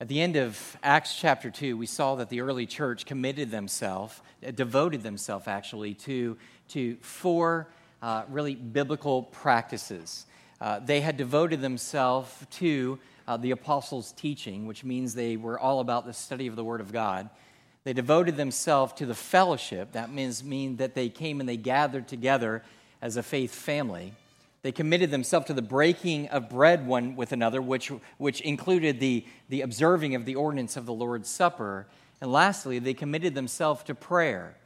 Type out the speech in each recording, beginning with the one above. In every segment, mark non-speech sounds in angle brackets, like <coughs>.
At the end of Acts chapter 2, we saw that the early church committed themselves, uh, devoted themselves actually, to, to four uh, really biblical practices. Uh, they had devoted themselves to uh, the apostles' teaching, which means they were all about the study of the Word of God. They devoted themselves to the fellowship. That means mean that they came and they gathered together as a faith family. They committed themselves to the breaking of bread one with another, which, which included the, the observing of the ordinance of the Lord's Supper. And lastly, they committed themselves to prayer.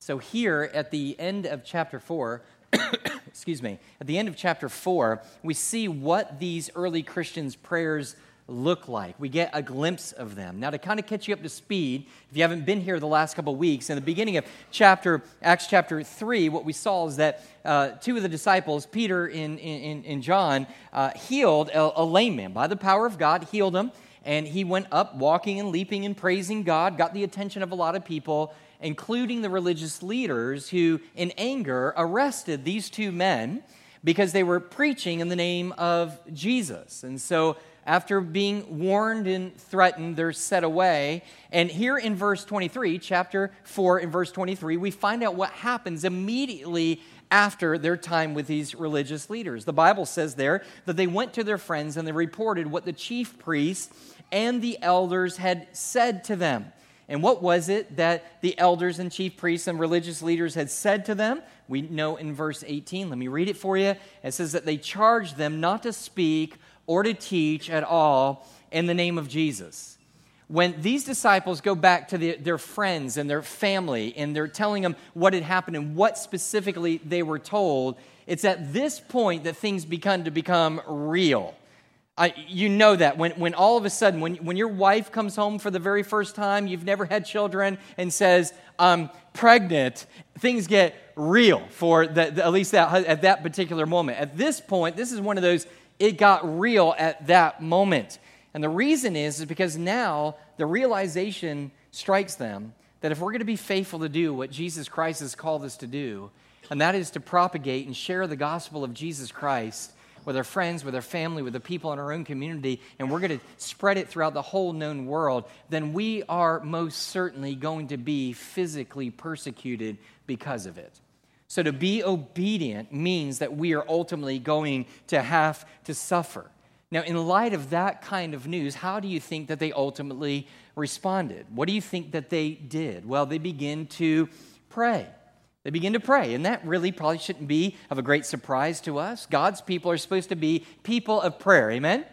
So here at the end of chapter 4, <coughs> excuse me, at the end of chapter 4, we see what these early Christians' prayers look like. We get a glimpse of them. Now, to kind of catch you up to speed, if you haven't been here the last couple of weeks, in the beginning of chapter Acts chapter 3, what we saw is that uh, two of the disciples, Peter and, and, and John, uh, healed a, a lame man. By the power of God, healed him. And he went up walking and leaping and praising God, got the attention of a lot of people, including the religious leaders who, in anger, arrested these two men because they were preaching in the name of Jesus. And so after being warned and threatened, they're set away. And here in verse 23, chapter 4, in verse 23, we find out what happens immediately after their time with these religious leaders. The Bible says there that they went to their friends and they reported what the chief priests and the elders had said to them. And what was it that the elders and chief priests and religious leaders had said to them? We know in verse 18. Let me read it for you. It says that they charged them not to speak or to teach at all in the name of Jesus. When these disciples go back to the, their friends and their family and they're telling them what had happened and what specifically they were told, it's at this point that things begin to become real. I, you know that when, when all of a sudden, when, when your wife comes home for the very first time, you've never had children, and says, I'm pregnant, things get real for the, the, at least that, at that particular moment. At this point, this is one of those it got real at that moment. And the reason is, is because now the realization strikes them that if we're going to be faithful to do what Jesus Christ has called us to do, and that is to propagate and share the gospel of Jesus Christ with our friends, with our family, with the people in our own community, and we're going to spread it throughout the whole known world, then we are most certainly going to be physically persecuted because of it. So to be obedient means that we are ultimately going to have to suffer. Now, in light of that kind of news, how do you think that they ultimately responded? What do you think that they did? Well, they begin to pray. They begin to pray, and that really probably shouldn't be of a great surprise to us. God's people are supposed to be people of prayer, amen?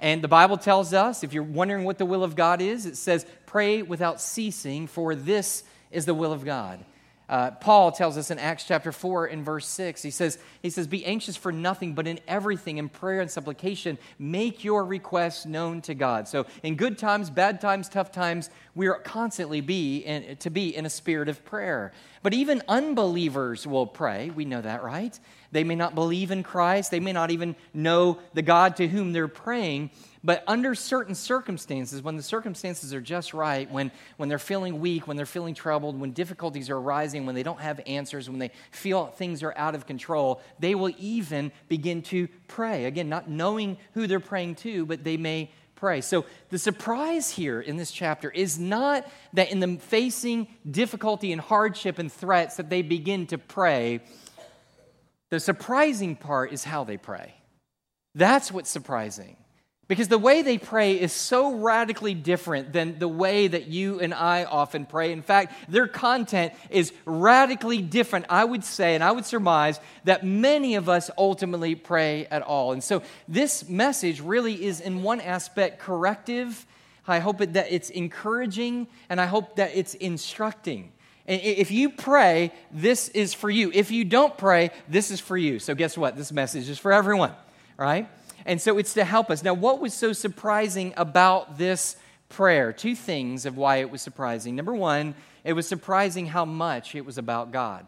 And the Bible tells us, if you're wondering what the will of God is, it says, pray without ceasing, for this is the will of God. Uh, Paul tells us in Acts chapter 4 in verse 6, he says, he says, Be anxious for nothing, but in everything, in prayer and supplication, make your requests known to God. So in good times, bad times, tough times, we are constantly be in, to be in a spirit of prayer. But even unbelievers will pray. We know that, right? They may not believe in Christ. They may not even know the God to whom they're praying. But under certain circumstances, when the circumstances are just right, when, when they're feeling weak, when they're feeling troubled, when difficulties are arising, when they don't have answers, when they feel things are out of control, they will even begin to pray. Again, not knowing who they're praying to, but they may pray. So the surprise here in this chapter is not that in the facing difficulty and hardship and threats that they begin to pray. The surprising part is how they pray. That's what's surprising. Because the way they pray is so radically different than the way that you and I often pray. In fact, their content is radically different, I would say, and I would surmise that many of us ultimately pray at all. And so this message really is, in one aspect, corrective. I hope that it's encouraging, and I hope that it's instructing. If you pray, this is for you. If you don't pray, this is for you. So, guess what? This message is for everyone, right? And so it's to help us. Now, what was so surprising about this prayer? Two things of why it was surprising. Number one, it was surprising how much it was about God.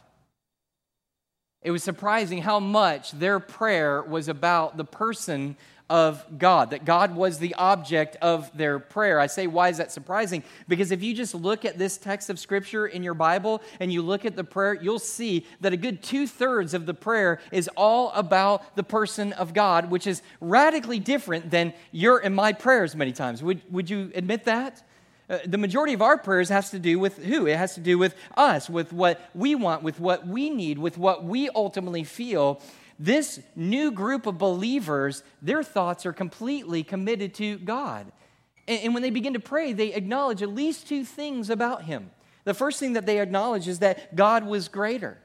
It was surprising how much their prayer was about the person of God, that God was the object of their prayer. I say, why is that surprising? Because if you just look at this text of Scripture in your Bible and you look at the prayer, you'll see that a good two thirds of the prayer is all about the person of God, which is radically different than your and my prayers many times. Would, would you admit that? Uh, the majority of our prayers has to do with who? It has to do with us, with what we want, with what we need, with what we ultimately feel. This new group of believers, their thoughts are completely committed to God. And, and when they begin to pray, they acknowledge at least two things about Him. The first thing that they acknowledge is that God was greater.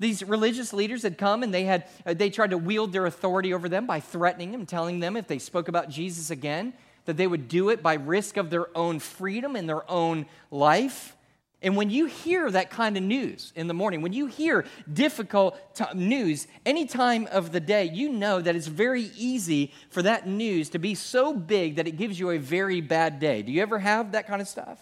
These religious leaders had come and they had uh, they tried to wield their authority over them by threatening them, telling them if they spoke about Jesus again, that they would do it by risk of their own freedom and their own life. And when you hear that kind of news in the morning, when you hear difficult t- news any time of the day, you know that it's very easy for that news to be so big that it gives you a very bad day. Do you ever have that kind of stuff?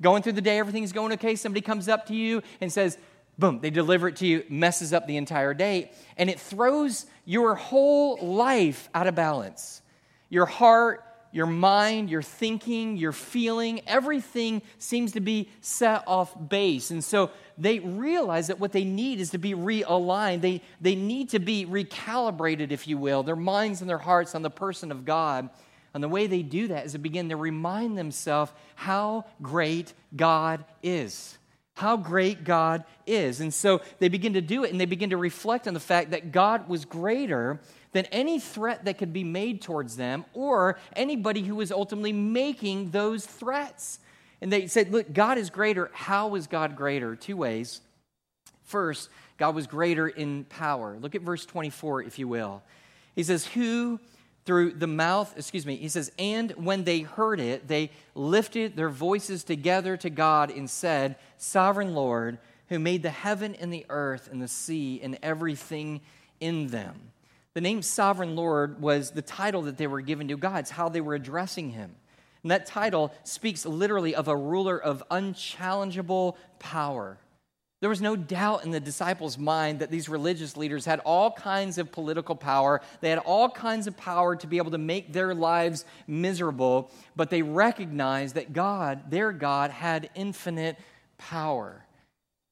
Going through the day, everything's going okay. Somebody comes up to you and says, boom, they deliver it to you, messes up the entire day, and it throws your whole life out of balance. Your heart, your mind, your thinking, your feeling, everything seems to be set off base. And so they realize that what they need is to be realigned. They, they need to be recalibrated, if you will, their minds and their hearts on the person of God. And the way they do that is to begin to remind themselves how great God is. How great God is. And so they begin to do it and they begin to reflect on the fact that God was greater than any threat that could be made towards them or anybody who was ultimately making those threats. And they said, Look, God is greater. How is God greater? Two ways. First, God was greater in power. Look at verse 24, if you will. He says, Who through the mouth, excuse me, he says, and when they heard it, they lifted their voices together to God and said, Sovereign Lord, who made the heaven and the earth and the sea and everything in them. The name Sovereign Lord was the title that they were given to God. It's how they were addressing him. And that title speaks literally of a ruler of unchallengeable power. There was no doubt in the disciples' mind that these religious leaders had all kinds of political power. They had all kinds of power to be able to make their lives miserable, but they recognized that God, their God, had infinite power.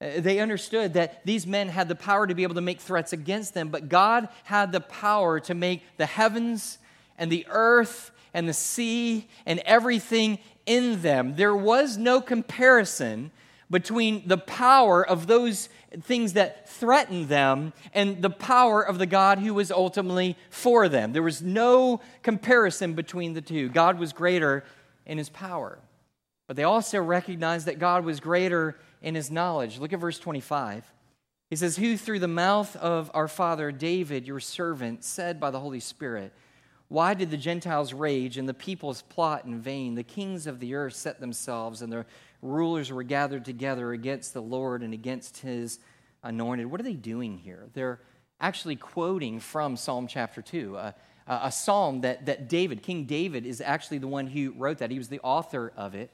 Uh, they understood that these men had the power to be able to make threats against them, but God had the power to make the heavens and the earth and the sea and everything in them. There was no comparison between the power of those things that threatened them and the power of the God who was ultimately for them. There was no comparison between the two. God was greater in his power. But they also recognized that God was greater in his knowledge. Look at verse 25. He says, Who through the mouth of our father David, your servant, said by the Holy Spirit, Why did the Gentiles rage and the peoples plot in vain? The kings of the earth set themselves, and the rulers were gathered together against the Lord and against his anointed. What are they doing here? They're actually quoting from Psalm chapter 2. Uh, a psalm that, that David, King David, is actually the one who wrote that. He was the author of it.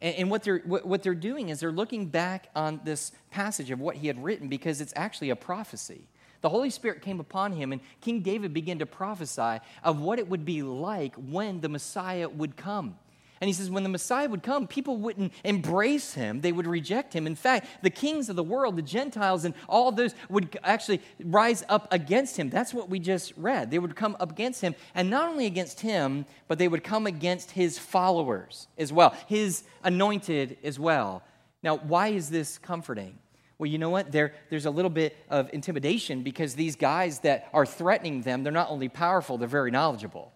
And, and what, they're, what, what they're doing is they're looking back on this passage of what he had written because it's actually a prophecy. The Holy Spirit came upon him, and King David began to prophesy of what it would be like when the Messiah would come. And he says, when the Messiah would come, people wouldn't embrace him, they would reject him. In fact, the kings of the world, the Gentiles, and all those would actually rise up against him. That's what we just read. They would come up against him, and not only against him, but they would come against his followers as well, his anointed as well. Now, why is this comforting? Well, you know what? There, there's a little bit of intimidation because these guys that are threatening them, they're not only powerful, they're very knowledgeable.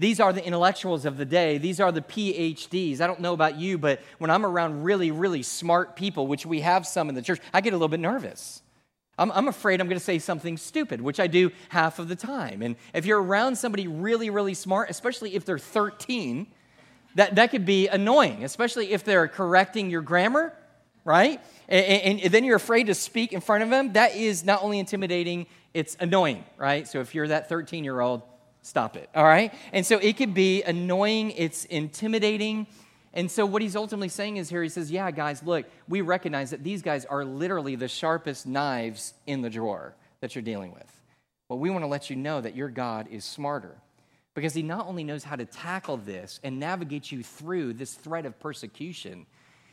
These are the intellectuals of the day. These are the PhDs. I don't know about you, but when I'm around really, really smart people, which we have some in the church, I get a little bit nervous. I'm, I'm afraid I'm going to say something stupid, which I do half of the time. And if you're around somebody really, really smart, especially if they're 13, that, that could be annoying, especially if they're correcting your grammar, right? And, and, then you're afraid to speak in front of them. That is not only intimidating, it's annoying, right? So if you're that 13 year old, stop it, all right? And so it could be annoying, it's intimidating. And so what he's ultimately saying is here, he says, Yeah, guys, look, we recognize that these guys are literally the sharpest knives in the drawer. that you're dealing with. But we want to let you know that your God is smarter because he not only knows how to tackle this and navigate you through this threat of persecution,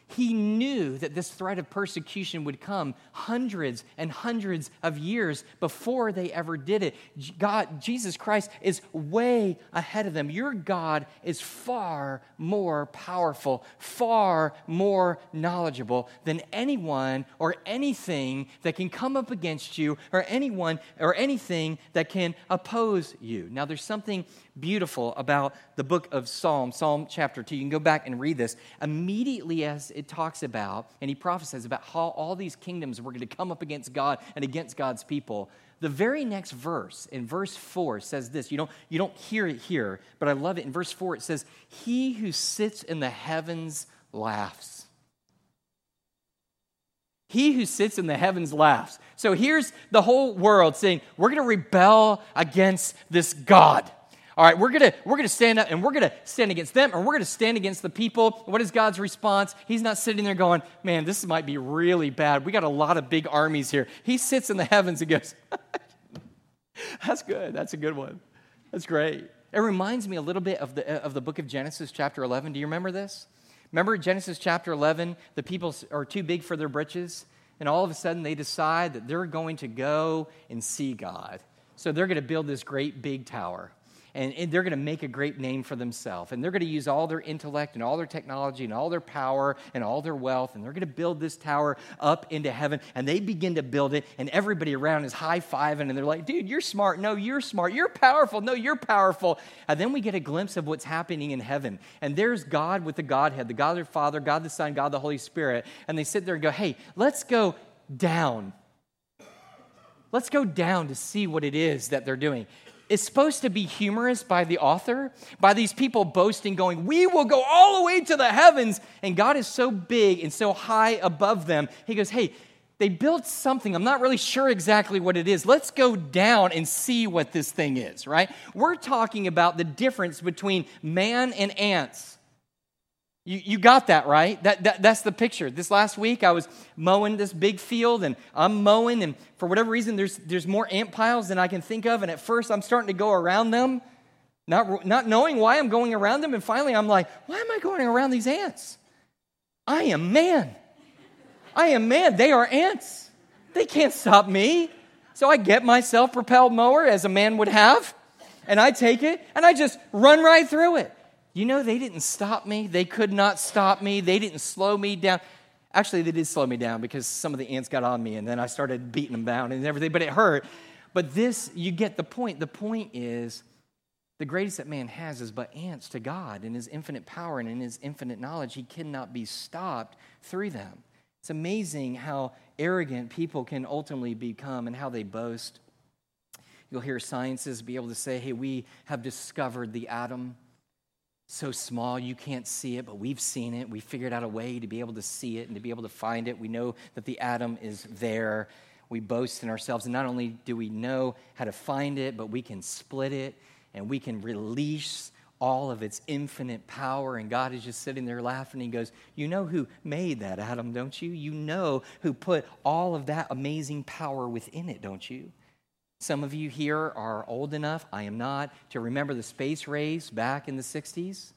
he knew that this threat of persecution would come hundreds and hundreds of years before they ever did it. God, Jesus Christ, is way ahead of them. Your God is far more powerful, far more knowledgeable than anyone or anything that can come up against you or anyone or anything that can oppose you. Now, there's something beautiful about the book of Psalm, Psalm chapter 2. You can go back and read this. Immediately as it talks about, and he prophesies about how all these kingdoms were going to come up against God and against God's people, the very next verse, in verse 4, says this. You don't, you don't hear it here, but I love it. In verse 4, it says, He who sits in the heavens laughs. He who sits in the heavens laughs. So here's the whole world saying, We're going to rebel against this God. All right, we're gonna we're gonna stand up and we're gonna stand against them and we're gonna stand against the people. What is God's response? He's not sitting there going, "Man, this might be really bad. We got a lot of big armies here." He sits in the heavens and goes, <laughs> "That's good. That's a good one. That's great." It reminds me a little bit of the of the book of Genesis, chapter eleven. Do you remember this? Remember Genesis chapter eleven? The people are too big for their britches, and all of a sudden they decide that they're going to go and see God. So they're going to build this great big tower and, and they're going to make a great name for themselves. And they're going to use all their intellect and all their technology and all their power and all their wealth, and they're going to build this tower up into heaven. And they begin to build it, and everybody around is high fiving, and they're like, dude, you're smart. No, you're smart. You're powerful. No, you're powerful. And then we get a glimpse of what's happening in heaven. And there's God with the Godhead, the God the Father, God the Son, God the Holy Spirit. And they sit there and go, hey, let's go down. Let's go down to see what it is that they're doing is supposed to be humorous by the author, by these people boasting, going, We will go all the way to the heavens. And God is so big and so high above them. He goes, Hey, they built something. I'm not really sure exactly what it is. Let's go down and see what this thing is, right? We're talking about the difference between man and ants. You, you got that, right? That, that, that's the picture. This last week, I was mowing this big field, and I'm mowing, and for whatever reason, there's, there's more ant piles than I can think of. And at first, I'm starting to go around them, not, not knowing why I'm going around them. And finally, I'm like, why am I going around these ants? I am man. I am man. They are ants. They can't stop me. So I get my self propelled mower, as a man would have, and I take it, and I just run right through it. You know, they didn't stop me. They could not stop me. They didn't slow me down. Actually, they did slow me down because some of the ants got on me and then I started beating them down and everything, but it hurt. But this, you get the point. The point is the greatest that man has is but ants to God in his infinite power and in his infinite knowledge. He cannot be stopped through them. It's amazing how arrogant people can ultimately become and how they boast. You'll hear scientists be able to say, hey, we have discovered the atom so small you can't see it, but we've seen it. We figured out a way to be able to see it and to be able to find it. We know that the atom is there. We boast in ourselves. And not only do we know how to find it, but we can split it and we can release all of its infinite power. And God is just sitting there laughing. He goes, You know who made that atom, don't you? You know who put all of that amazing power within it, don't you? Some of you here are old enough, I am not, to remember the space race back in the 60s.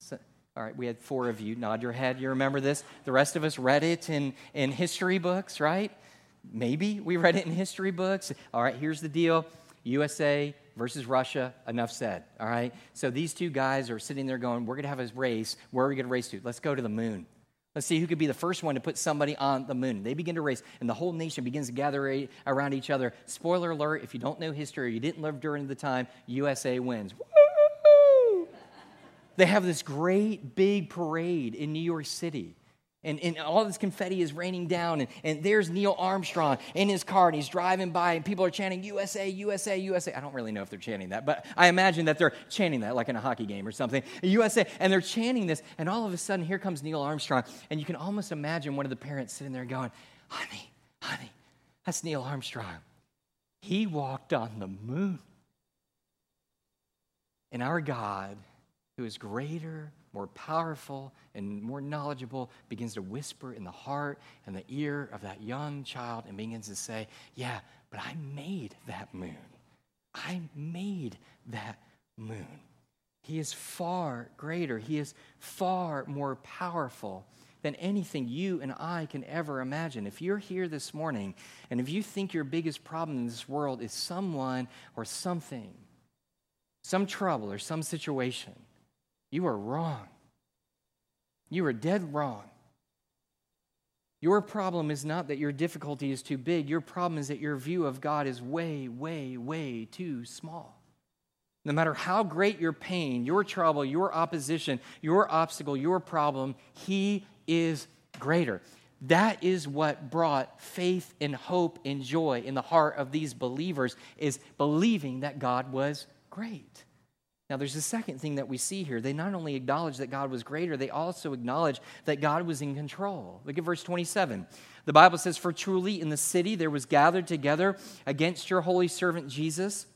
So, all right, we had four of you. Nod your head. You remember this? The rest of us read it in, in history books, right? Maybe we read it in history books. All right, here's the deal USA versus Russia, enough said. All right, so these two guys are sitting there going, We're going to have a race. Where are we going to race to? Let's go to the moon. Let's see who could be the first one to put somebody on the moon. They begin to race, and the whole nation begins to gather around each other. Spoiler alert if you don't know history or you didn't live during the time, USA wins. Woo! They have this great big parade in New York City. And, and all this confetti is raining down, and, and there's Neil Armstrong in his car, and he's driving by, and people are chanting USA, USA, USA. I don't really know if they're chanting that, but I imagine that they're chanting that like in a hockey game or something. USA, and they're chanting this, and all of a sudden, here comes Neil Armstrong, and you can almost imagine one of the parents sitting there going, Honey, honey, that's Neil Armstrong. He walked on the moon. And our God who is greater, more powerful, and more knowledgeable, begins to whisper in the heart and the ear of that young child and begins to say, Yeah, but I made that moon. I made that moon. He is far greater, He is far more powerful than anything you and I can ever imagine. If you're here this morning and if you think your biggest problem in this world is someone or something, some trouble or some situation, you are wrong. You are dead wrong. Your problem is not that your difficulty is too big. Your problem is that your view of God is way, way, way too small. No matter how great your pain, your trouble, your opposition, your obstacle, your problem, He is greater. That is what brought faith and hope and joy in the heart of these believers is believing that God was great. Now, there's a second thing that we see here. They not only acknowledge that God was greater, they also acknowledge that God was in control. Look at verse 27. The Bible says, For truly in the city there was gathered together against your holy servant Jesus,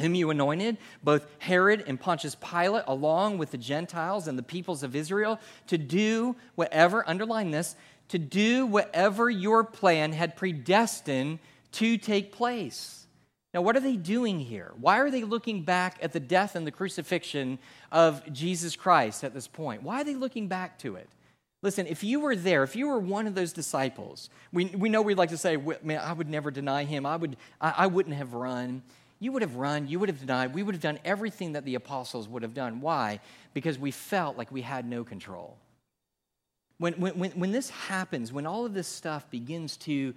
whom you anointed, both Herod and Pontius Pilate, along with the Gentiles and the peoples of Israel, to do whatever, underline this, to do whatever your plan had predestined to take place. Now, what are they doing here? Why are they looking back at the death and the crucifixion of Jesus Christ at this point? Why are they looking back to it? Listen, if you were there, if you were one of those disciples, we, we know we'd like to say, man, I would never deny him. I, would, I, I wouldn't have run. You would have run. You would have denied. We would have done everything that the apostles would have done. Why? Because we felt like we had no control. When, when, when this happens, when all of this stuff begins to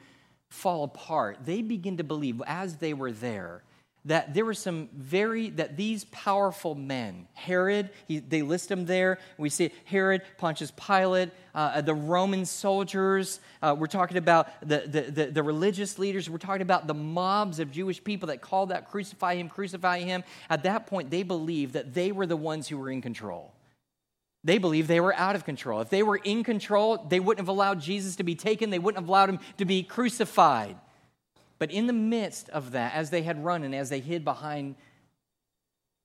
fall apart, they begin to believe, as they were there, that there were some very that these powerful men herod he, they list them there. We see herod pontius pilate uh, the roman soldiers. Uh, we're talking about the, the, the, the, religious leaders. We're talking about the mobs of jewish people that called out crucify him crucify him. At that point they believed that they were the ones who were in control they believed they were out of control. If they were in control, they wouldn't have allowed Jesus to be taken, they wouldn't have allowed him to be crucified. But in the midst of that, as they had run and as they hid behind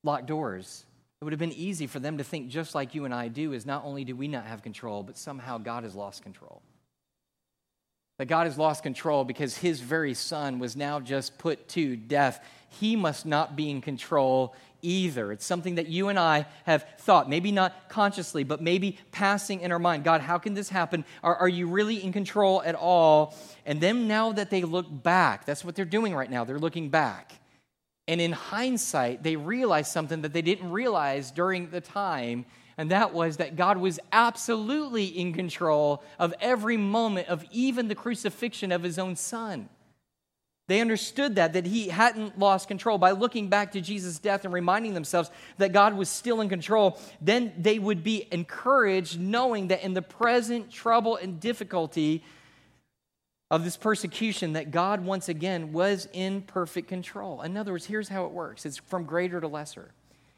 locked doors, it would have been easy for them to think, just like you and I do, is not only do we not have control, but somehow God has lost control. That God has lost control because his very son was now just put to death. He must not be in control either. It's something that you and I have thought, maybe not consciously, but maybe passing in our mind. God, how can this happen? Are, are you really in control at all? And then now that they look back, that's what they're doing right now. They're looking back. And in hindsight, they realize something that they didn't realize during the time, and that was that God was absolutely in control of every moment of even the crucifixion of his own son. They understood that, that he hadn't lost control. By looking back to Jesus' death and reminding themselves that God was still in control, then they would be encouraged knowing that in the present trouble and difficulty of this persecution, that God once again was in perfect control. In other words, here's how it works it's from greater to lesser.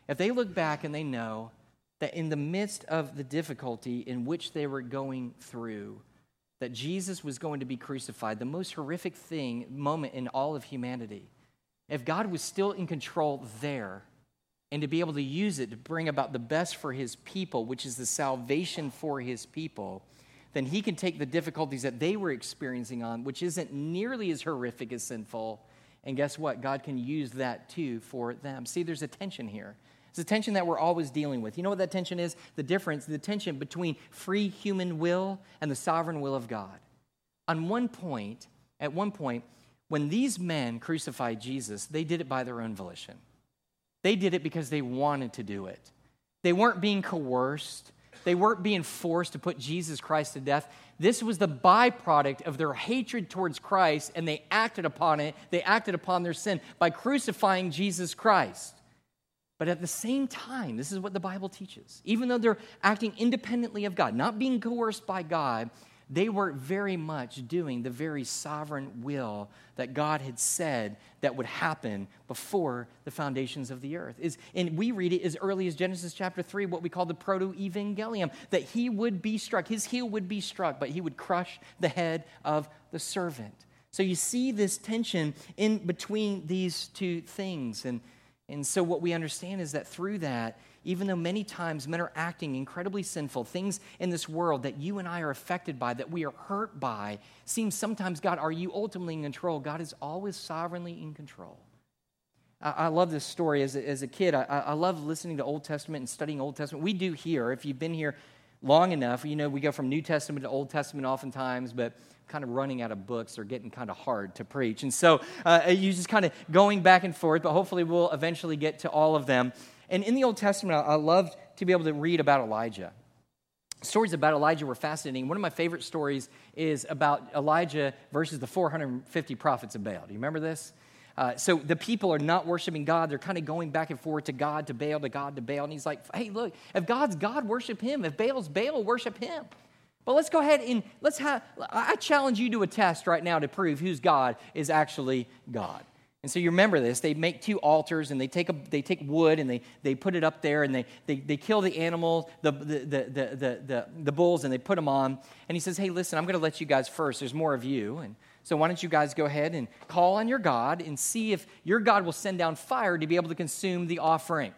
If they look back and they know that in the midst of the difficulty in which they were going through, that Jesus was going to be crucified, the most horrific thing, moment in all of humanity. If God was still in control there, and to be able to use it to bring about the best for his people, which is the salvation for his people, then he can take the difficulties that they were experiencing on, which isn't nearly as horrific as sinful, and guess what? God can use that too for them. See, there's a tension here. It's a tension that we're always dealing with. You know what that tension is? The difference, the tension between free human will and the sovereign will of God. On one point, at one point, when these men crucified Jesus, they did it by their own volition. They did it because they wanted to do it. They weren't being coerced. They weren't being forced to put Jesus Christ to death. This was the byproduct of their hatred towards Christ, and they acted upon it. They acted upon their sin by crucifying Jesus Christ. But at the same time, this is what the Bible teaches. Even though they're acting independently of God, not being coerced by God, they were very much doing the very sovereign will that God had said that would happen before the foundations of the earth. Is, and we read it as early as Genesis chapter 3, what we call the proto evangelium, that he would be struck, his heel would be struck, but he would crush the head of the servant. So you see this tension in between these two things. And And so, what we understand is that through that, even though many times men are acting incredibly sinful, things in this world that you and I are affected by, that we are hurt by, seems sometimes, God, are you ultimately in control? God is always sovereignly in control. I, love this story. As a, as a kid, I, I love listening to Old Testament and studying Old Testament. We do here. If you've been here long enough, you know, we go from New Testament to Old Testament oftentimes, but kind of running out of books or getting kind of hard to preach. And so uh, you just kind of going back and forth, but hopefully we'll eventually get to all of them. And in the Old Testament, I, loved to be able to read about Elijah. Stories about Elijah were fascinating. One of my favorite stories is about Elijah versus the 450 prophets of Baal. Do you remember this? Uh, so the people are not worshiping God. They're kind of going back and forth to God, to Baal, to God, to Baal. And he's like, hey, look, if God's God, worship him. If Baal's Baal, worship him. But let's go ahead and let's have, I challenge you to a test right now to prove whose God is actually God. And so you remember this. They make two altars and they take, a, they take wood and they, they put it up there and they, they, they kill the animals, the, the, the, the, the, the bulls, and they put them on. And he says, Hey, listen, I'm going to let you guys first. There's more of you. And so why don't you guys go ahead and call on your God and see if your God will send down fire to be able to consume the offering.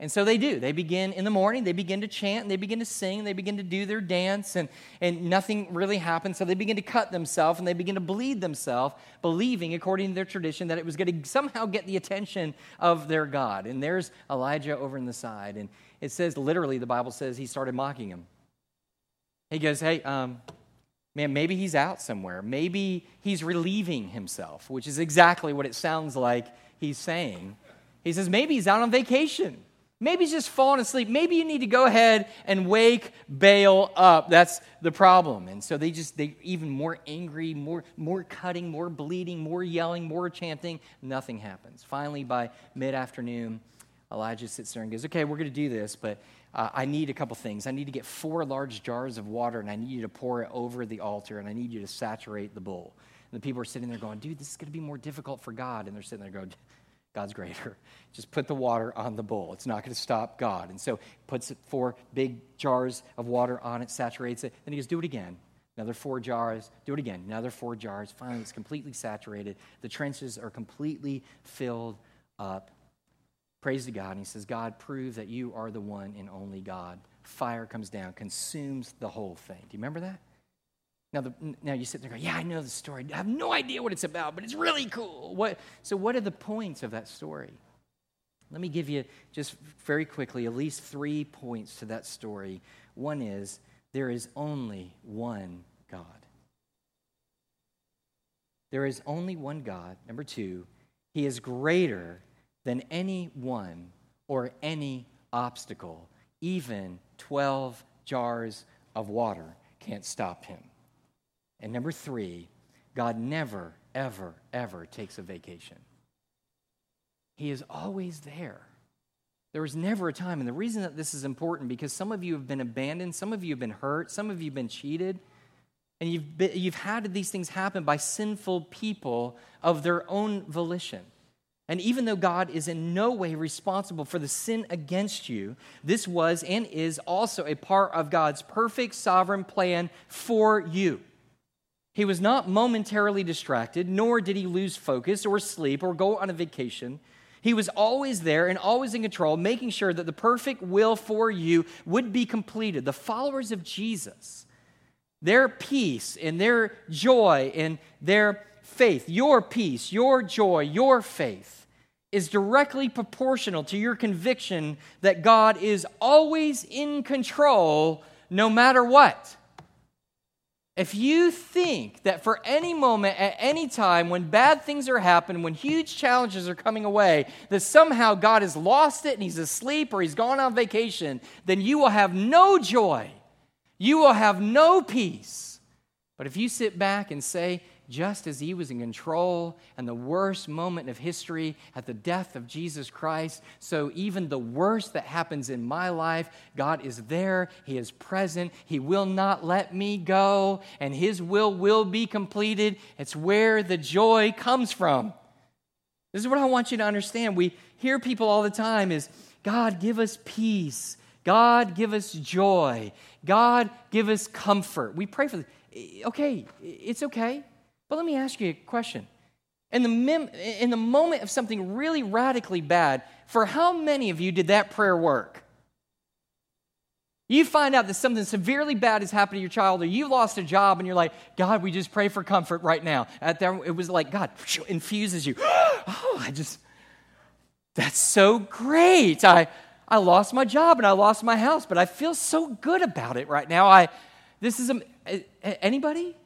And so they do. They begin in the morning, they begin to chant, and they begin to sing, and they begin to do their dance, and, and nothing really happens. So they begin to cut themselves and they begin to bleed themselves, believing, according to their tradition, that it was going to somehow get the attention of their God. And there's Elijah over in the side. And it says, literally, the Bible says he started mocking him. He goes, Hey, um, man, maybe he's out somewhere. Maybe he's relieving himself, which is exactly what it sounds like he's saying. He says, Maybe he's out on vacation. Maybe he's just falling asleep. Maybe you need to go ahead and wake Baal up. That's the problem. And so they just, they even more angry, more, more cutting, more bleeding, more yelling, more chanting. Nothing happens. Finally, by mid afternoon, Elijah sits there and goes, Okay, we're going to do this, but uh, I need a couple things. I need to get four large jars of water, and I need you to pour it over the altar, and I need you to saturate the bowl. And the people are sitting there going, Dude, this is going to be more difficult for God. And they're sitting there going, <laughs> God's greater. <laughs> Just put the water on the bowl. It's not going to stop God. And so puts four big jars of water on it, saturates it. Then he goes, do it again. Another four jars. Do it again. Another four jars. Finally, it's completely saturated. The trenches are completely filled up. Praise to God. And he says, God, prove that you are the one and only God. Fire comes down, consumes the whole thing. Do you remember that? Now, the, now you sit there and go, Yeah, I know the story. I have no idea what it's about, but it's really cool. What, so, what are the points of that story? Let me give you just very quickly at least three points to that story. One is there is only one God. There is only one God. Number two, He is greater than any one or any obstacle. Even 12 jars of water can't stop Him. And number three, God never, ever, ever takes a vacation. He is always there. There was never a time, and the reason that this is important because some of you have been abandoned, some of you have been hurt, some of you have been cheated, and you've, been, you've had these things happen by sinful people of their own volition. And even though God is in no way responsible for the sin against you, this was and is also a part of God's perfect sovereign plan for you. He was not momentarily distracted, nor did he lose focus or sleep or go on a vacation. He was always there and always in control, making sure that the perfect will for you would be completed. The followers of Jesus, their peace and their joy and their faith, your peace, your joy, your faith, is directly proportional to your conviction that God is always in control no matter what. If you think that for any moment, at any time, when bad things are happening, when huge challenges are coming away, that somehow God has lost it and he's asleep or he's gone on vacation, then you will have no joy. You will have no peace. But if you sit back and say, just as he was in control and the worst moment of history at the death of Jesus Christ. So, even the worst that happens in my life, God is there. He is present. He will not let me go, and his will will be completed. It's where the joy comes from. This is what I want you to understand. We hear people all the time is God give us peace. God give us joy. God give us comfort. We pray for this. Okay, it's okay. But let me ask you a question. In the, mem- in the moment of something really radically bad, for how many of you did that prayer work? You find out that something severely bad has happened to your child, or you lost a job, and you're like, God, we just pray for comfort right now. At it was like God infuses you. <gasps> oh, I just, that's so great. I, I lost my job and I lost my house, but I feel so good about it right now. I, this is a, anybody?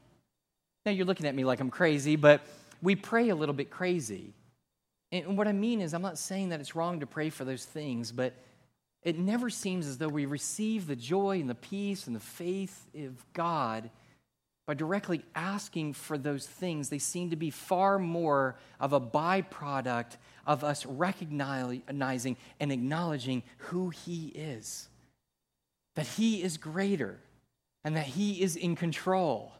Now you're looking at me like I'm crazy, but we pray a little bit crazy. And what I mean is, I'm not saying that it's wrong to pray for those things, but it never seems as though we receive the joy and the peace and the faith of God by directly asking for those things. They seem to be far more of a byproduct of us recognizing and acknowledging who He is. That He is greater and that He is in control.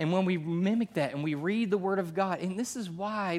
And when we mimic that and we read the Word of God, and this is why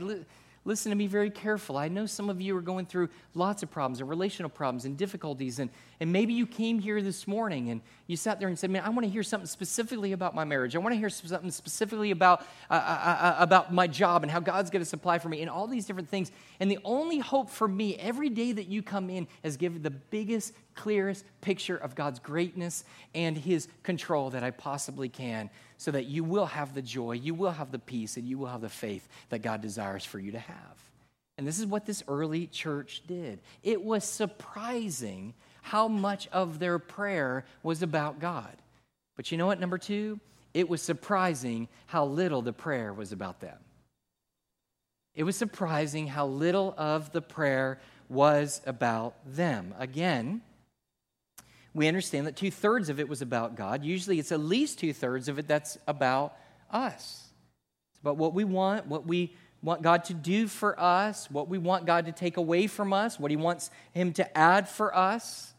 Listen to me very careful. I know some of you are going through lots of problems and relational problems and difficulties. And, and maybe you came here this morning and you sat there and said, Man, I want to hear something specifically about my marriage. I want to hear something specifically about, uh, uh, uh, uh, about my job and how God's going to supply for me and all these different things. And the only hope for me every day that you come in is give the biggest, clearest picture of God's greatness and His control that I possibly can so that you will have the joy, you will have the peace, and you will have the faith that God desires for you to have. And this is what this early church did. It was surprising how much of their prayer was about God. But you know what, number two? It was surprising how little the prayer was about them. It was surprising how little of the prayer was about them. Again, we understand that two thirds of it was about God. Usually it's at least two thirds of it that's about us. It's about what we want, what we want God to do for us, what we want God to take away from us, what He wants Him to add for us.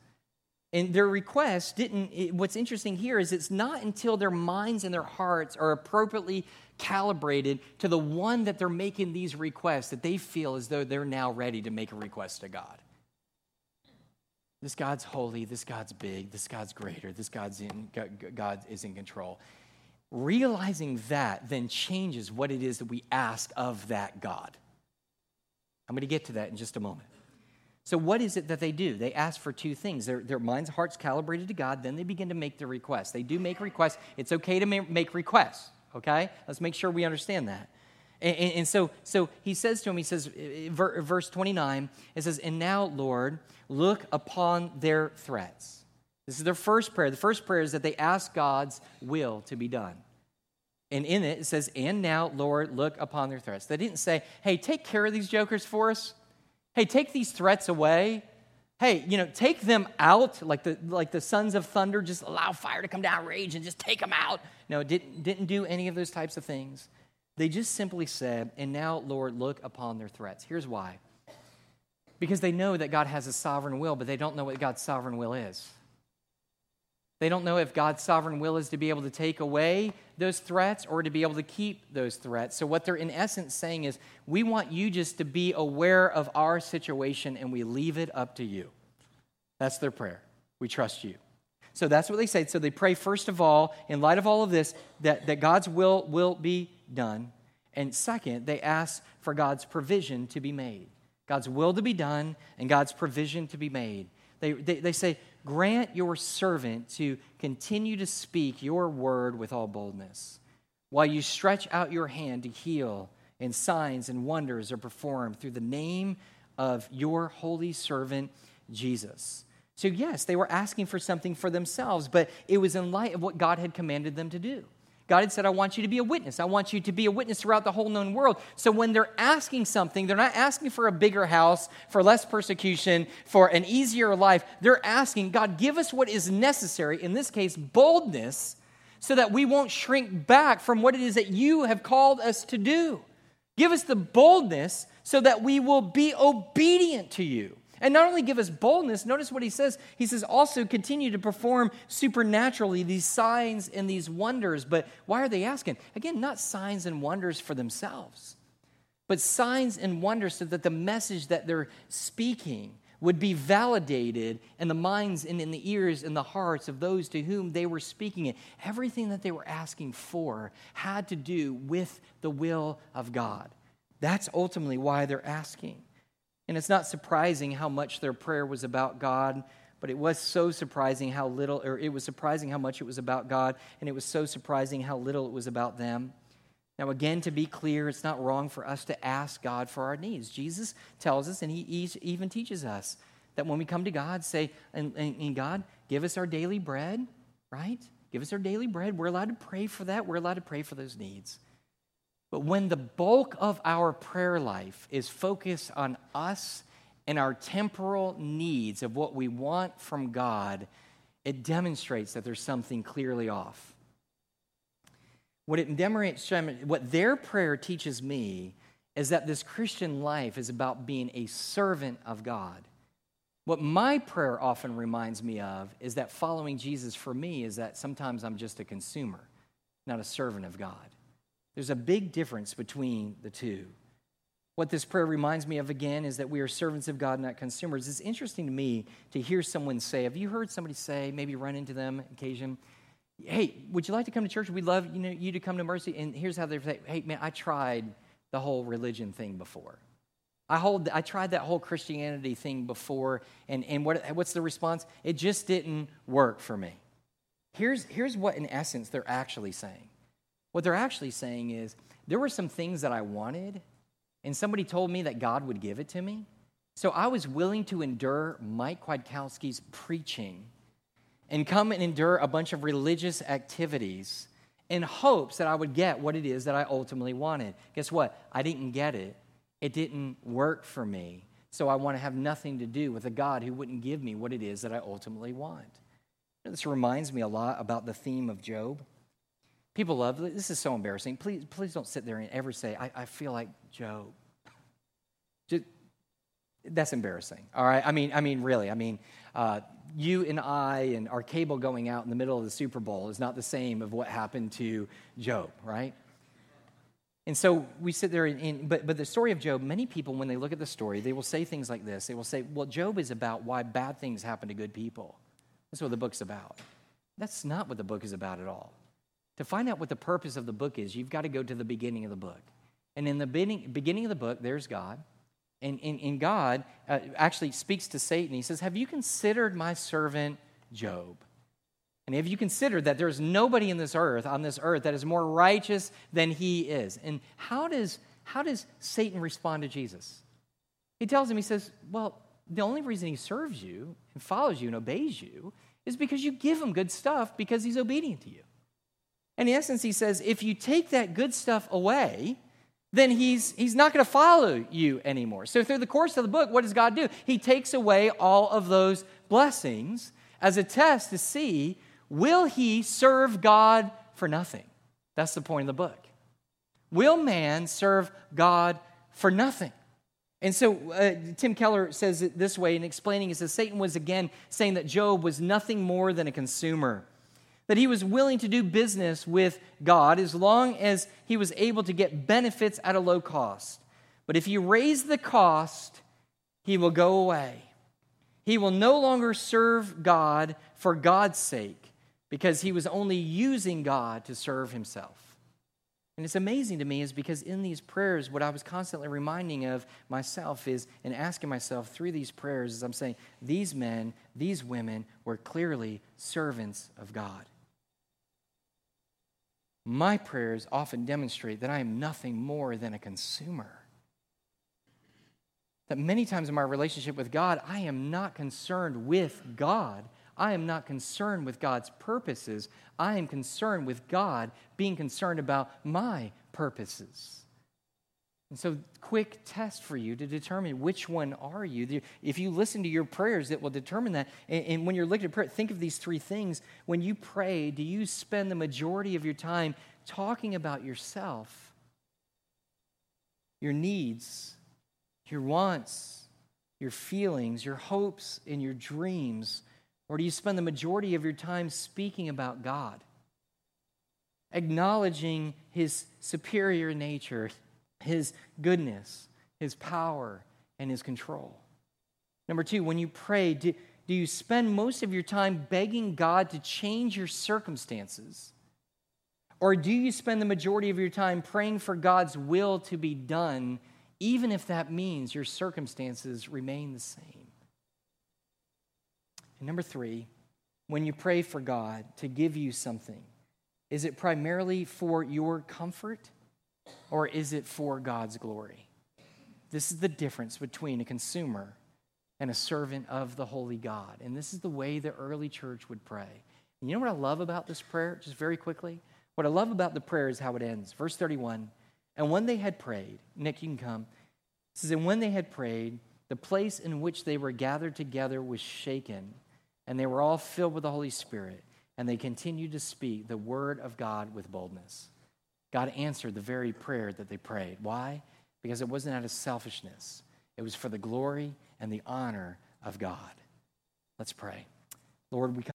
And their request didn't, what's interesting here is it's not until their minds and their hearts are appropriately calibrated to the one that they're making these requests that they feel as though they're now ready to make a request to God. This God's holy, this God's big, this God's greater, this God's in, God is in control. Realizing that then changes what it is that we ask of that God. I'm going to get to that in just a moment. So, what is it that they do? They ask for two things. Their, their minds, hearts calibrated to God, then they begin to make their requests. They do make requests. It's okay to make requests, okay? Let's make sure we understand that. And, and, so, so he says to him, he says, eh, verse 29, it says, And now, Lord, look upon their threats. This is their first prayer. The first prayer is that they ask God's will to be done. And in it, it says, And now, Lord, look upon their threats. They didn't say, Hey, take care of these jokers for us. Hey, take these threats away. Hey, you know, take them out like the, like the sons of thunder, just allow fire to come down, rage, and just take them out. No, didn't, didn't do any of those types of things. They just simply said, And now, Lord, look upon their threats. Here's why. Because they know that God has a sovereign will, but they don't know what God's sovereign will is. They don't know if God's sovereign will is to be able to take away those threats or to be able to keep those threats. So, what they're in essence saying is, we want you just to be aware of our situation and we leave it up to you. That's their prayer. We trust you. So, that's what they say. So, they pray, first of all, in light of all of this, that, that God's will will be done. And second, they ask for God's provision to be made. God's will to be done and God's provision to be made. They, they, they say, Grant your servant to continue to speak your word with all boldness, while you stretch out your hand to heal, and signs and wonders are performed through the name of your holy servant, Jesus. So, yes, they were asking for something for themselves, but it was in light of what God had commanded them to do. God had said, I want you to be a witness. I want you to be a witness throughout the whole known world. So when they're asking something, they're not asking for a bigger house, for less persecution, for an easier life. They're asking, God, give us what is necessary, in this case, boldness, so that we won't shrink back from what it is that you have called us to do. Give us the boldness so that we will be obedient to you. And not only give us boldness, notice what he says. He says also continue to perform supernaturally these signs and these wonders. But why are they asking? Again, not signs and wonders for themselves, but signs and wonders so that the message that they're speaking would be validated in the minds and in the ears and the hearts of those to whom they were speaking it. Everything that they were asking for had to do with the will of God That's ultimately why they're asking. And it's not surprising how much their prayer was about God, but it was so surprising how little, or it was surprising how much it was about God, and it was so surprising how little it was about them. Now, again, to be clear, it's not wrong for us to ask God for our needs. Jesus tells us, and He even teaches us, that when we come to God, say, and, and, and God, give us our daily bread, right? Give us our daily bread. We're allowed to pray for that. We're allowed to pray for those needs. But when the bulk of our prayer life is focused on us and our temporal needs of what we want from God, it demonstrates that there's something clearly off. What it demonstrates, what their prayer teaches me is that this Christian life is about being a servant of God. What my prayer often reminds me of is that following Jesus for me is that sometimes I'm just a consumer, not a servant of God. There's a big difference between the two. What this prayer reminds me of again is that we are servants of God, not consumers. It's interesting to me to hear someone say, have you heard somebody say, maybe run into them occasion, hey, would you like to come to church? We'd love you, know, you to come to Mercy. And here's how they say, hey, man, I tried the whole religion thing before. I, hold, I tried that whole Christianity thing before, and, and what, what's the response? It just didn't work for me. Here's, here's what, in essence, they're actually saying what they're actually saying is there were some things that I wanted, and somebody told me that God would give it to me. So I was willing to endure Mike Kwiatkowski's preaching and come and endure a bunch of religious activities in hopes that I would get what it is that I ultimately wanted. Guess what? I didn't get it. It didn't work for me. So I want to have nothing to do with a God who wouldn't give me what it is that I ultimately want. This reminds me a lot about the theme of Job. People love this is so embarrassing. Please, please don't sit there and ever say, I, I feel like Job. Just, that's embarrassing. All right. I mean, I mean, really. I mean, uh, you and I and our cable going out in the middle of the Super Bowl is not the same of what happened to Job, right? And so we sit there, and, but, but the story of Job, many people, when they look at the story, they will say things like this. They will say, well, Job is about why bad things happen to good people. That's what the book's about. That's not what the book is about at all. To find out what the purpose of the book is, you've got to go to the beginning of the book. And in the beginning of the book, there's God. And, and God uh, actually speaks to Satan. He says, Have you considered my servant Job? And have you considered that there's nobody in this earth, on this earth, that is more righteous than he is? And how does, how does Satan respond to Jesus? He tells him, He says, Well, the only reason he serves you and follows you and obeys you is because you give him good stuff because he's obedient to you. In essence, he says, if you take that good stuff away, then he's, he's not going to follow you anymore. So, through the course of the book, what does God do? He takes away all of those blessings as a test to see will he serve God for nothing? That's the point of the book. Will man serve God for nothing? And so uh, Tim Keller says it this way in explaining, he says Satan was again saying that Job was nothing more than a consumer that he was willing to do business with God as long as he was able to get benefits at a low cost. But if you raise the cost, he will go away. He will no longer serve God for God's sake because he was only using God to serve himself. And it's amazing to me is because in these prayers, what I was constantly reminding of myself is, and asking myself through these prayers, is I'm saying, these men, these women were clearly servants of God. My prayers often demonstrate that I am nothing more than a consumer. That many times in my relationship with God, I am not concerned with God. I am not concerned with God's purposes. I am concerned with God being concerned about my purposes. And so, quick test for you to determine which one are you. If you listen to your prayers, it will determine that. And, when you're looking at prayer, think of these three things. When you pray, do you spend the majority of your time talking about yourself, your needs, your wants, your feelings, your hopes, and your dreams? Or do you spend the majority of your time speaking about God? Acknowledging his superior nature, his goodness, his power, and his control. Number two, when you pray, do, do you spend most of your time begging God to change your circumstances? Or do you spend the majority of your time praying for God's will to be done even if that means your circumstances remain the same. And number three, when you pray for God to give you something, is it primarily for your comfort or is it for God's glory? This is the difference between a consumer and a servant of the holy God. And this is the way the early church would pray. And you know what I love about this prayer, just very quickly? What I love about the prayer is how it ends. Verse 31 And when they had prayed, Nick, you can come. It says, And when they had prayed, the place in which they were gathered together was shaken, and they were all filled with the Holy Spirit, and they continued to speak the word of God with boldness. God answered the very prayer that they prayed. Why? Because it wasn't out of selfishness, it was for the glory and the honor of God. Let's pray. Lord, we